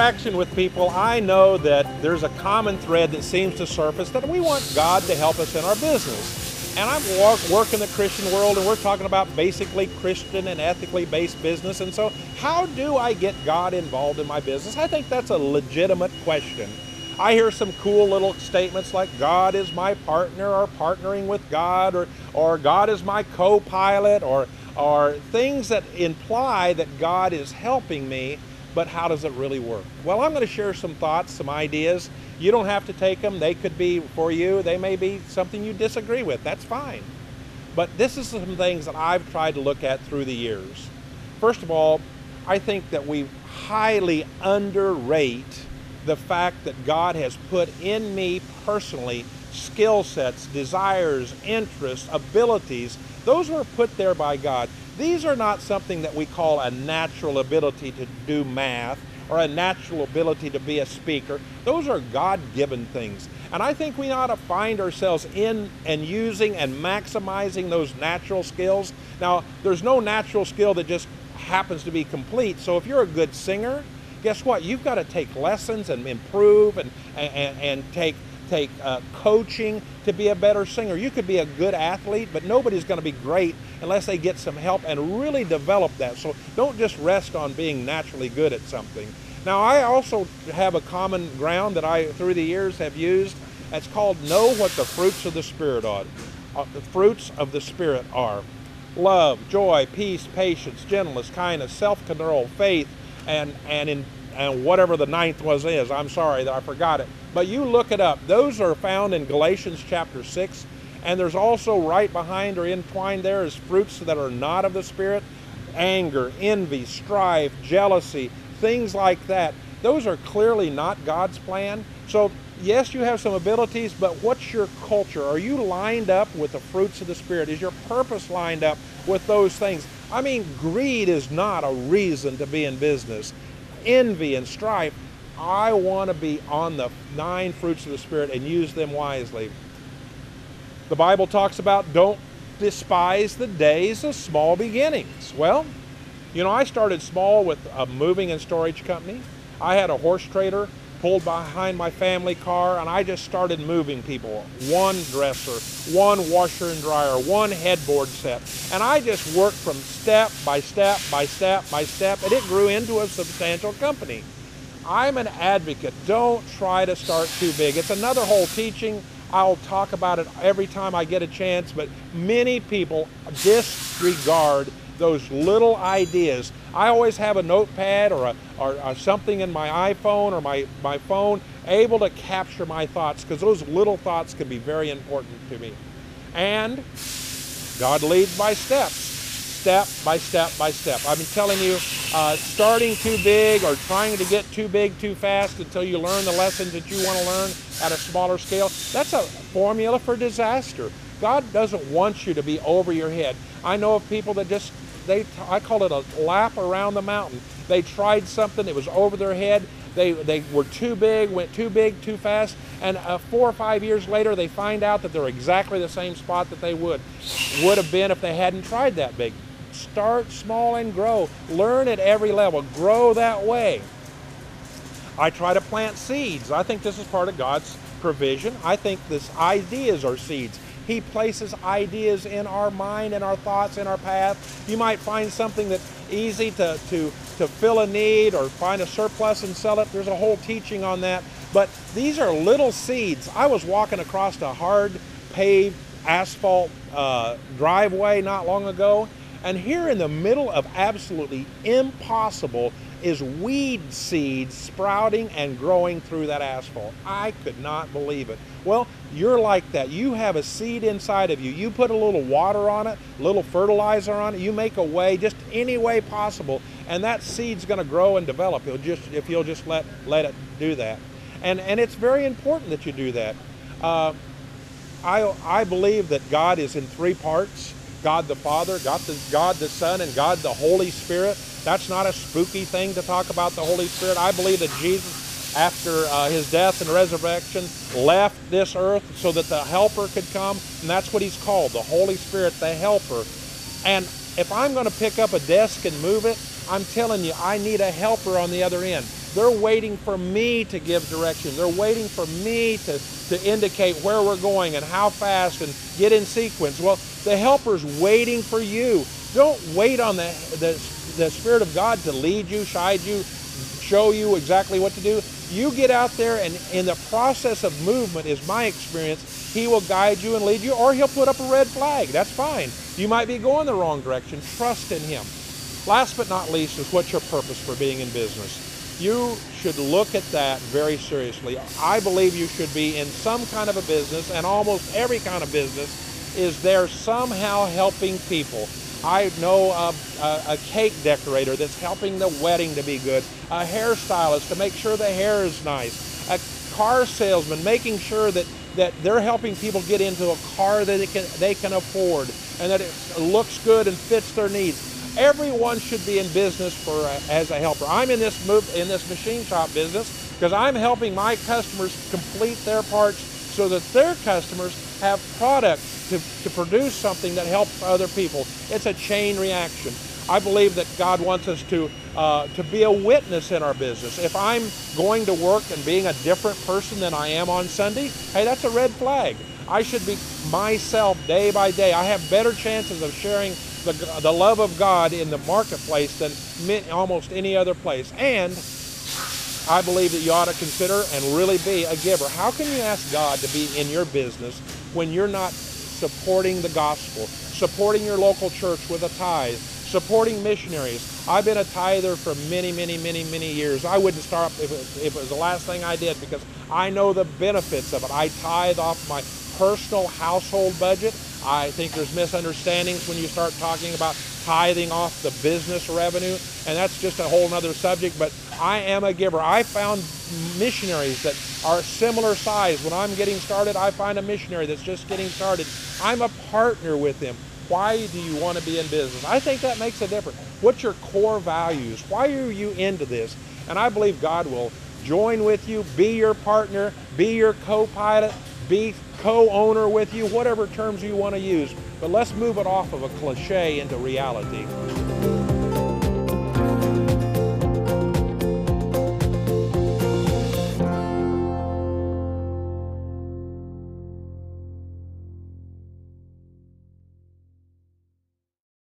interaction with people, I know that there's a common thread that seems to surface that we want God to help us in our business. And I'm work, in the Christian world, and we're talking about basically Christian and ethically based business. And so, how do I get God involved in my business? I think that's a legitimate question. I hear some cool little statements like God is my partner or partnering with God or, or God is my co-pilot or, or things that imply that God is helping me, but how does it really work? Well, I'm going to share some thoughts, some ideas. You don't have to take them. They could be for you. They may be something you disagree with. That's fine. But this is some things that I've tried to look at through the years. First of all, I think that we highly underrate the fact that God has put in me personally skill sets, desires, interests, abilities. Those were put there by God. These are not something that we call a natural ability to do math or a natural ability to be a speaker. Those are God given things. And I think we ought to find ourselves in and using and maximizing those natural skills. Now, there's no natural skill that just happens to be complete. So if you're a good singer, guess what? You've got to take lessons and improve and, and, and take, take uh, coaching to be a better singer. You could be a good athlete, but nobody's going to be great unless they get some help and really develop that. So don't just rest on being naturally good at something. Now, I also have a common ground that I, through the years, have used. It's called Know What the Fruits of the Spirit are. Uh, the fruits of the Spirit are love, joy, peace, patience, gentleness, kindness, self control, faith, and and in and whatever the ninth was is. I'm sorry that I forgot it. But you look it up. Those are found in Galatians chapter six, and there's also right behind or entwined there is fruits that are not of the spirit, anger, envy, strife, jealousy, things like that. Those are clearly not God's plan. So yes, you have some abilities, but what's your culture? Are you lined up with the fruits of the Spirit? Is your purpose lined up with those things? I mean, greed is not a reason to be in business. Envy and strife, I want to be on the nine fruits of the Spirit and use them wisely. The Bible talks about don't despise the days of small beginnings. Well, you know, I started small with a moving and storage company. I had a horse trailer pulled behind my family car and I just started moving people. One dresser, one washer and dryer, one headboard set. And I just worked from step by step by step by step and it grew into a substantial company. I'm an advocate. Don't try to start too big. It's another whole teaching. I'll talk about it every time I get a chance, but many people disregard those little ideas. I always have a notepad or, a, or, or something in my iPhone or my, my phone able to capture my thoughts because those little thoughts can be very important to me. And God leads by steps, step by step by step. I've been telling you, uh, starting too big or trying to get too big too fast until you learn the lessons that you want to learn at a smaller scale, that's a formula for disaster. God doesn't want you to be over your head. I know of people that just they I call it a lap around the mountain. They tried something, it was over their head. They, they were too big, went too big, too fast, and uh, four or five years later, they find out that they're exactly the same spot that they would would have been if they hadn't tried that big. Start small and grow. Learn at every level. Grow that way. I try to plant seeds. I think this is part of God's provision. I think this ideas are seeds. He places ideas in our mind and our thoughts in our path. You might find something that's easy to, to, to fill a need or find a surplus and sell it. There's a whole teaching on that. But these are little seeds. I was walking across a hard paved asphalt uh, driveway not long ago, and here in the middle of absolutely impossible is weed seeds sprouting and growing through that asphalt. I could not believe it. Well, you're like that. You have a seed inside of you. You put a little water on it, a little fertilizer on it, you make a way, just any way possible, and that seed's going to grow and develop. It'll just if you'll just let let it do that. And and it's very important that you do that. Uh, I I believe that God is in three parts. God the Father, God the, God the Son, and God the Holy Spirit. That's not a spooky thing to talk about the Holy Spirit. I believe that Jesus, after uh, his death and resurrection, left this earth so that the Helper could come, and that's what he's called, the Holy Spirit, the Helper. And if I'm going to pick up a desk and move it, I'm telling you, I need a helper on the other end. They're waiting for me to give direction. They're waiting for me to, to indicate where we're going and how fast and get in sequence. Well, the helper's waiting for you. Don't wait on the, the, the Spirit of God to lead you, guide you, show you exactly what to do. You get out there, and in the process of movement, is my experience, He will guide you and lead you, or He'll put up a red flag. That's fine. You might be going the wrong direction. Trust in Him. Last but not least is what's your purpose for being in business? You should look at that very seriously. I believe you should be in some kind of a business, and almost every kind of business is there somehow helping people. I know a, a, a, cake decorator that's helping the wedding to be good, a hairstylist to make sure the hair is nice, a car salesman making sure that, that they're helping people get into a car that they can, they can afford and that it looks good and fits their needs. Everyone should be in business for as a helper. I'm in this move in this machine shop business because I'm helping my customers complete their parts so that their customers have products to, to produce something that helps other people. It's a chain reaction. I believe that God wants us to uh, to be a witness in our business. If I'm going to work and being a different person than I am on Sunday, hey, that's a red flag. I should be myself day by day. I have better chances of sharing the, the love of God in the marketplace than almost any other place. And I believe that you ought to consider and really be a giver. How can you ask God to be in your business when you're not supporting the gospel, supporting your local church with a tithe, supporting missionaries? I've been a tither for many, many, many, many years. I wouldn't start if it, if it was the last thing I did because I know the benefits of it. I tithe off my personal household budget. I think there's misunderstandings when you start talking about tithing off the business revenue, and that's just a whole other subject, but I am a giver. I found missionaries that are similar size. When I'm getting started, I find a missionary that's just getting started. I'm a partner with them. Why do you want to be in business? I think that makes a difference. What's your core values? Why are you into this? And I believe God will join with you, be your partner, be your co-pilot, be co-owner with you, whatever terms you want to use. But let's move it off of a cliche into reality.